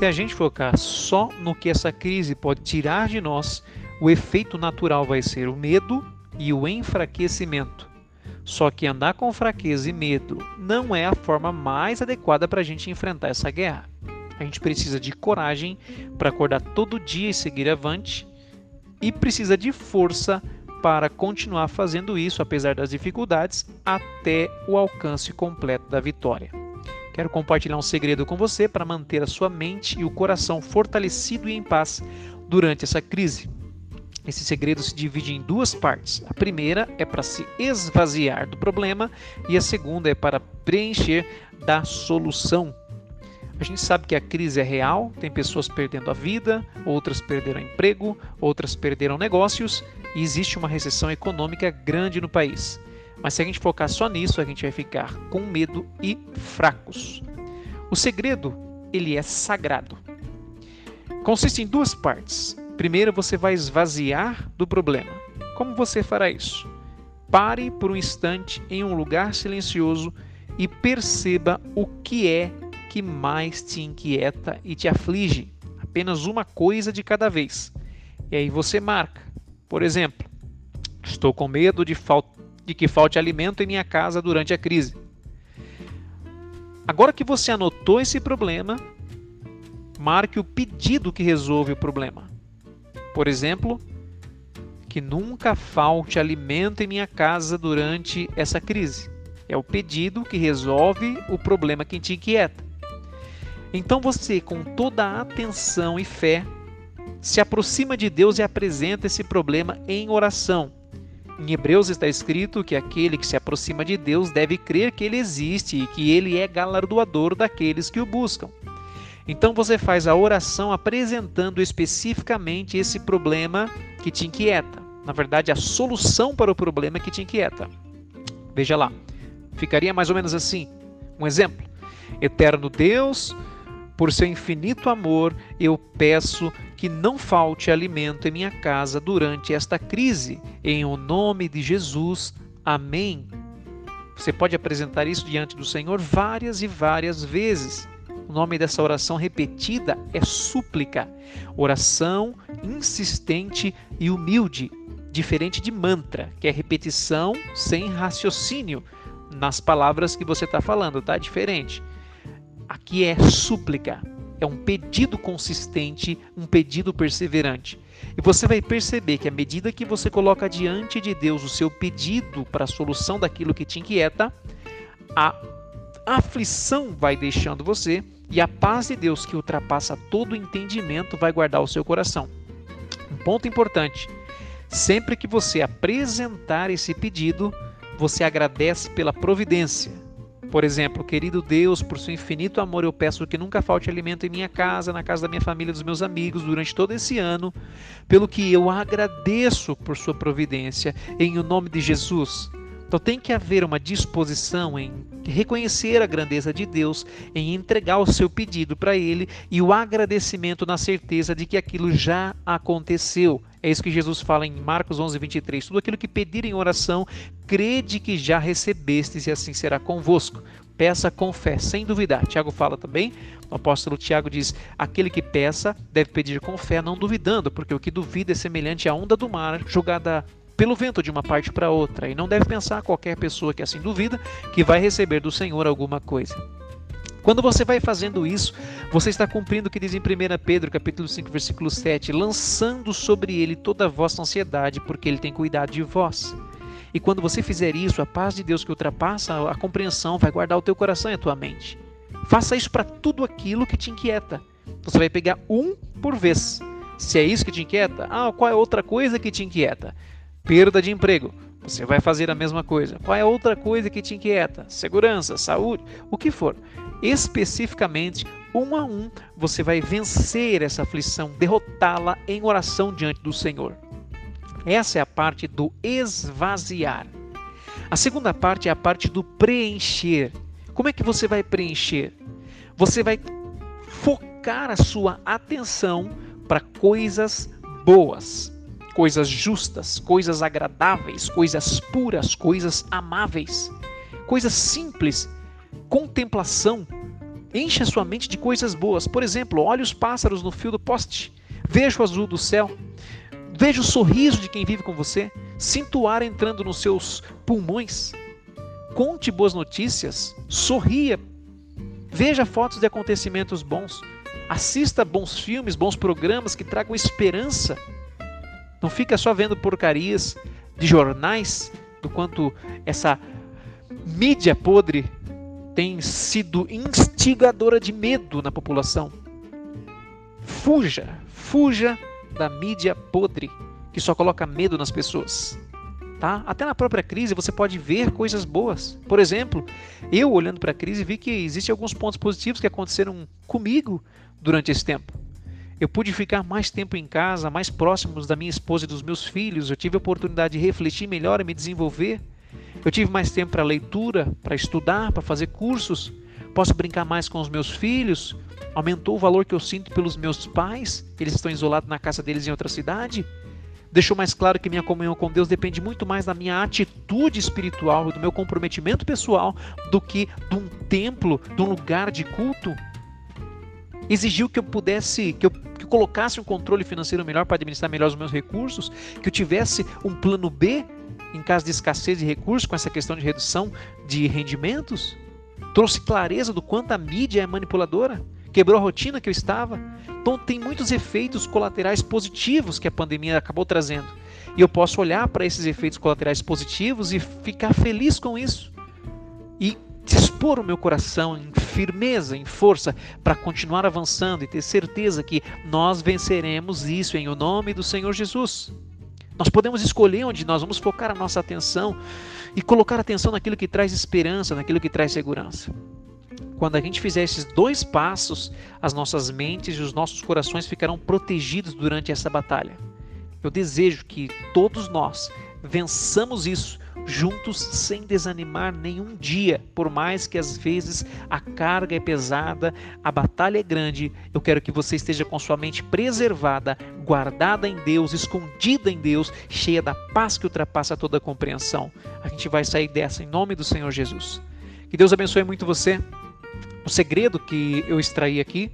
Se a gente focar só no que essa crise pode tirar de nós, o efeito natural vai ser o medo e o enfraquecimento. Só que andar com fraqueza e medo não é a forma mais adequada para a gente enfrentar essa guerra. A gente precisa de coragem para acordar todo dia e seguir avante, e precisa de força para continuar fazendo isso, apesar das dificuldades, até o alcance completo da vitória. Quero compartilhar um segredo com você para manter a sua mente e o coração fortalecido e em paz durante essa crise. Esse segredo se divide em duas partes. A primeira é para se esvaziar do problema e a segunda é para preencher da solução. A gente sabe que a crise é real, tem pessoas perdendo a vida, outras perderam emprego, outras perderam negócios e existe uma recessão econômica grande no país. Mas se a gente focar só nisso, a gente vai ficar com medo e fracos. O segredo, ele é sagrado. Consiste em duas partes. Primeiro, você vai esvaziar do problema. Como você fará isso? Pare por um instante em um lugar silencioso e perceba o que é que mais te inquieta e te aflige. Apenas uma coisa de cada vez. E aí você marca. Por exemplo, estou com medo de, de que falte alimento em minha casa durante a crise. Agora que você anotou esse problema, marque o pedido que resolve o problema. Por exemplo, que nunca falte alimento em minha casa durante essa crise. É o pedido que resolve o problema que te inquieta. Então você, com toda a atenção e fé, se aproxima de Deus e apresenta esse problema em oração. Em Hebreus está escrito que aquele que se aproxima de Deus deve crer que ele existe e que ele é galardoador daqueles que o buscam. Então você faz a oração apresentando especificamente esse problema que te inquieta. Na verdade, a solução para o problema que te inquieta. Veja lá. Ficaria mais ou menos assim. Um exemplo: Eterno Deus, por seu infinito amor, eu peço que não falte alimento em minha casa durante esta crise. Em o nome de Jesus. Amém. Você pode apresentar isso diante do Senhor várias e várias vezes. O nome dessa oração repetida é súplica, oração insistente e humilde, diferente de mantra, que é repetição sem raciocínio nas palavras que você está falando, tá? Diferente. Aqui é súplica, é um pedido consistente, um pedido perseverante. E você vai perceber que à medida que você coloca diante de Deus o seu pedido para a solução daquilo que te inquieta, a aflição vai deixando você e a paz de Deus, que ultrapassa todo entendimento, vai guardar o seu coração. Um ponto importante: sempre que você apresentar esse pedido, você agradece pela providência. Por exemplo, querido Deus, por seu infinito amor, eu peço que nunca falte alimento em minha casa, na casa da minha família, dos meus amigos, durante todo esse ano, pelo que eu agradeço por sua providência, em o nome de Jesus. Então tem que haver uma disposição em reconhecer a grandeza de Deus, em entregar o seu pedido para Ele e o agradecimento na certeza de que aquilo já aconteceu. É isso que Jesus fala em Marcos 11, 23. Tudo aquilo que pedir em oração, crede que já recebestes e assim será convosco. Peça com fé, sem duvidar. Tiago fala também, o apóstolo Tiago diz: aquele que peça deve pedir com fé, não duvidando, porque o que duvida é semelhante à onda do mar jogada pelo vento de uma parte para outra, e não deve pensar qualquer pessoa que assim duvida que vai receber do Senhor alguma coisa. Quando você vai fazendo isso, você está cumprindo o que diz em 1 Pedro, capítulo 5, versículo 7, lançando sobre ele toda a vossa ansiedade, porque ele tem cuidado de vós. E quando você fizer isso, a paz de Deus que ultrapassa a compreensão vai guardar o teu coração e a tua mente. Faça isso para tudo aquilo que te inquieta. Você vai pegar um por vez. Se é isso que te inquieta, ah, qual é outra coisa que te inquieta? Perda de emprego. Você vai fazer a mesma coisa. Qual é outra coisa que te inquieta? Segurança, saúde, o que for. Especificamente, um a um, você vai vencer essa aflição, derrotá-la em oração diante do Senhor. Essa é a parte do esvaziar. A segunda parte é a parte do preencher. Como é que você vai preencher? Você vai focar a sua atenção para coisas boas coisas justas, coisas agradáveis, coisas puras, coisas amáveis, coisas simples, contemplação, Encha sua mente de coisas boas. Por exemplo, olhe os pássaros no fio do poste. Veja o azul do céu. Veja o sorriso de quem vive com você. Sinta o ar entrando nos seus pulmões. Conte boas notícias. Sorria. Veja fotos de acontecimentos bons. Assista bons filmes, bons programas que tragam esperança. Não fica só vendo porcarias de jornais do quanto essa mídia podre tem sido instigadora de medo na população. Fuja, fuja da mídia podre que só coloca medo nas pessoas. Tá? Até na própria crise você pode ver coisas boas. Por exemplo, eu olhando para a crise vi que existem alguns pontos positivos que aconteceram comigo durante esse tempo. Eu pude ficar mais tempo em casa, mais próximos da minha esposa e dos meus filhos. Eu tive a oportunidade de refletir melhor e me desenvolver. Eu tive mais tempo para leitura, para estudar, para fazer cursos. Posso brincar mais com os meus filhos. Aumentou o valor que eu sinto pelos meus pais. Eles estão isolados na casa deles em outra cidade. Deixou mais claro que minha comunhão com Deus depende muito mais da minha atitude espiritual, do meu comprometimento pessoal, do que de um templo, de um lugar de culto. Exigiu que eu pudesse, que eu, que eu colocasse um controle financeiro melhor para administrar melhor os meus recursos, que eu tivesse um plano B em caso de escassez de recursos, com essa questão de redução de rendimentos, trouxe clareza do quanto a mídia é manipuladora, quebrou a rotina que eu estava. Então tem muitos efeitos colaterais positivos que a pandemia acabou trazendo. E eu posso olhar para esses efeitos colaterais positivos e ficar feliz com isso. E dispor o meu coração em firmeza, em força, para continuar avançando e ter certeza que nós venceremos isso em o nome do Senhor Jesus. Nós podemos escolher onde nós vamos focar a nossa atenção e colocar atenção naquilo que traz esperança, naquilo que traz segurança. Quando a gente fizer esses dois passos, as nossas mentes e os nossos corações ficarão protegidos durante essa batalha. Eu desejo que todos nós vençamos isso juntos sem desanimar nenhum dia, por mais que às vezes a carga é pesada, a batalha é grande. Eu quero que você esteja com sua mente preservada, guardada em Deus, escondida em Deus, cheia da paz que ultrapassa toda a compreensão. A gente vai sair dessa em nome do Senhor Jesus. Que Deus abençoe muito você. O segredo que eu extraí aqui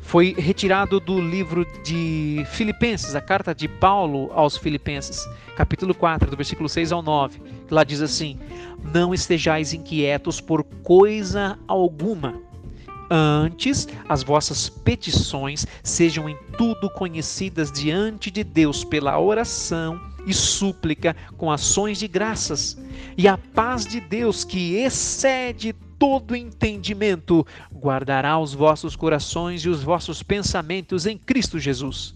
foi retirado do livro de Filipenses, a carta de Paulo aos Filipenses, capítulo 4, do versículo 6 ao 9. Que lá diz assim: Não estejais inquietos por coisa alguma. Antes, as vossas petições sejam em tudo conhecidas diante de Deus pela oração e súplica com ações de graças. E a paz de Deus, que excede todo entendimento, guardará os vossos corações e os vossos pensamentos em Cristo Jesus.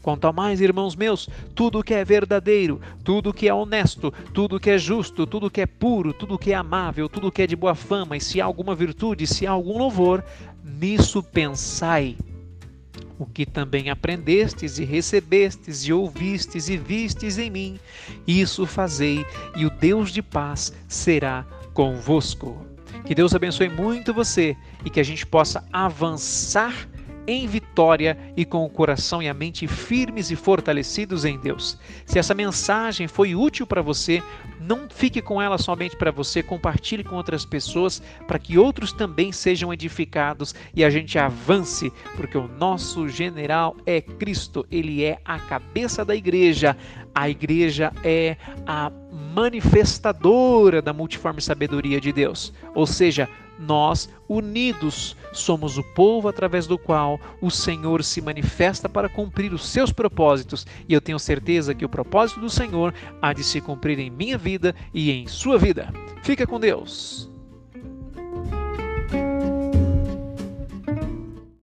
Quanto a mais, irmãos meus, tudo que é verdadeiro, tudo que é honesto, tudo que é justo, tudo que é puro, tudo que é amável, tudo que é de boa fama, e se há alguma virtude, se há algum louvor, nisso pensai. O que também aprendestes e recebestes e ouvistes e vistes em mim, isso fazei, e o Deus de paz será convosco. Que Deus abençoe muito você e que a gente possa avançar em vitória e com o coração e a mente firmes e fortalecidos em Deus. Se essa mensagem foi útil para você, não fique com ela somente para você, compartilhe com outras pessoas para que outros também sejam edificados e a gente avance, porque o nosso general é Cristo, ele é a cabeça da igreja. A igreja é a manifestadora da multiforme sabedoria de Deus, ou seja, nós, unidos, somos o povo através do qual o Senhor se manifesta para cumprir os seus propósitos, e eu tenho certeza que o propósito do Senhor há de se cumprir em minha vida e em sua vida. Fica com Deus.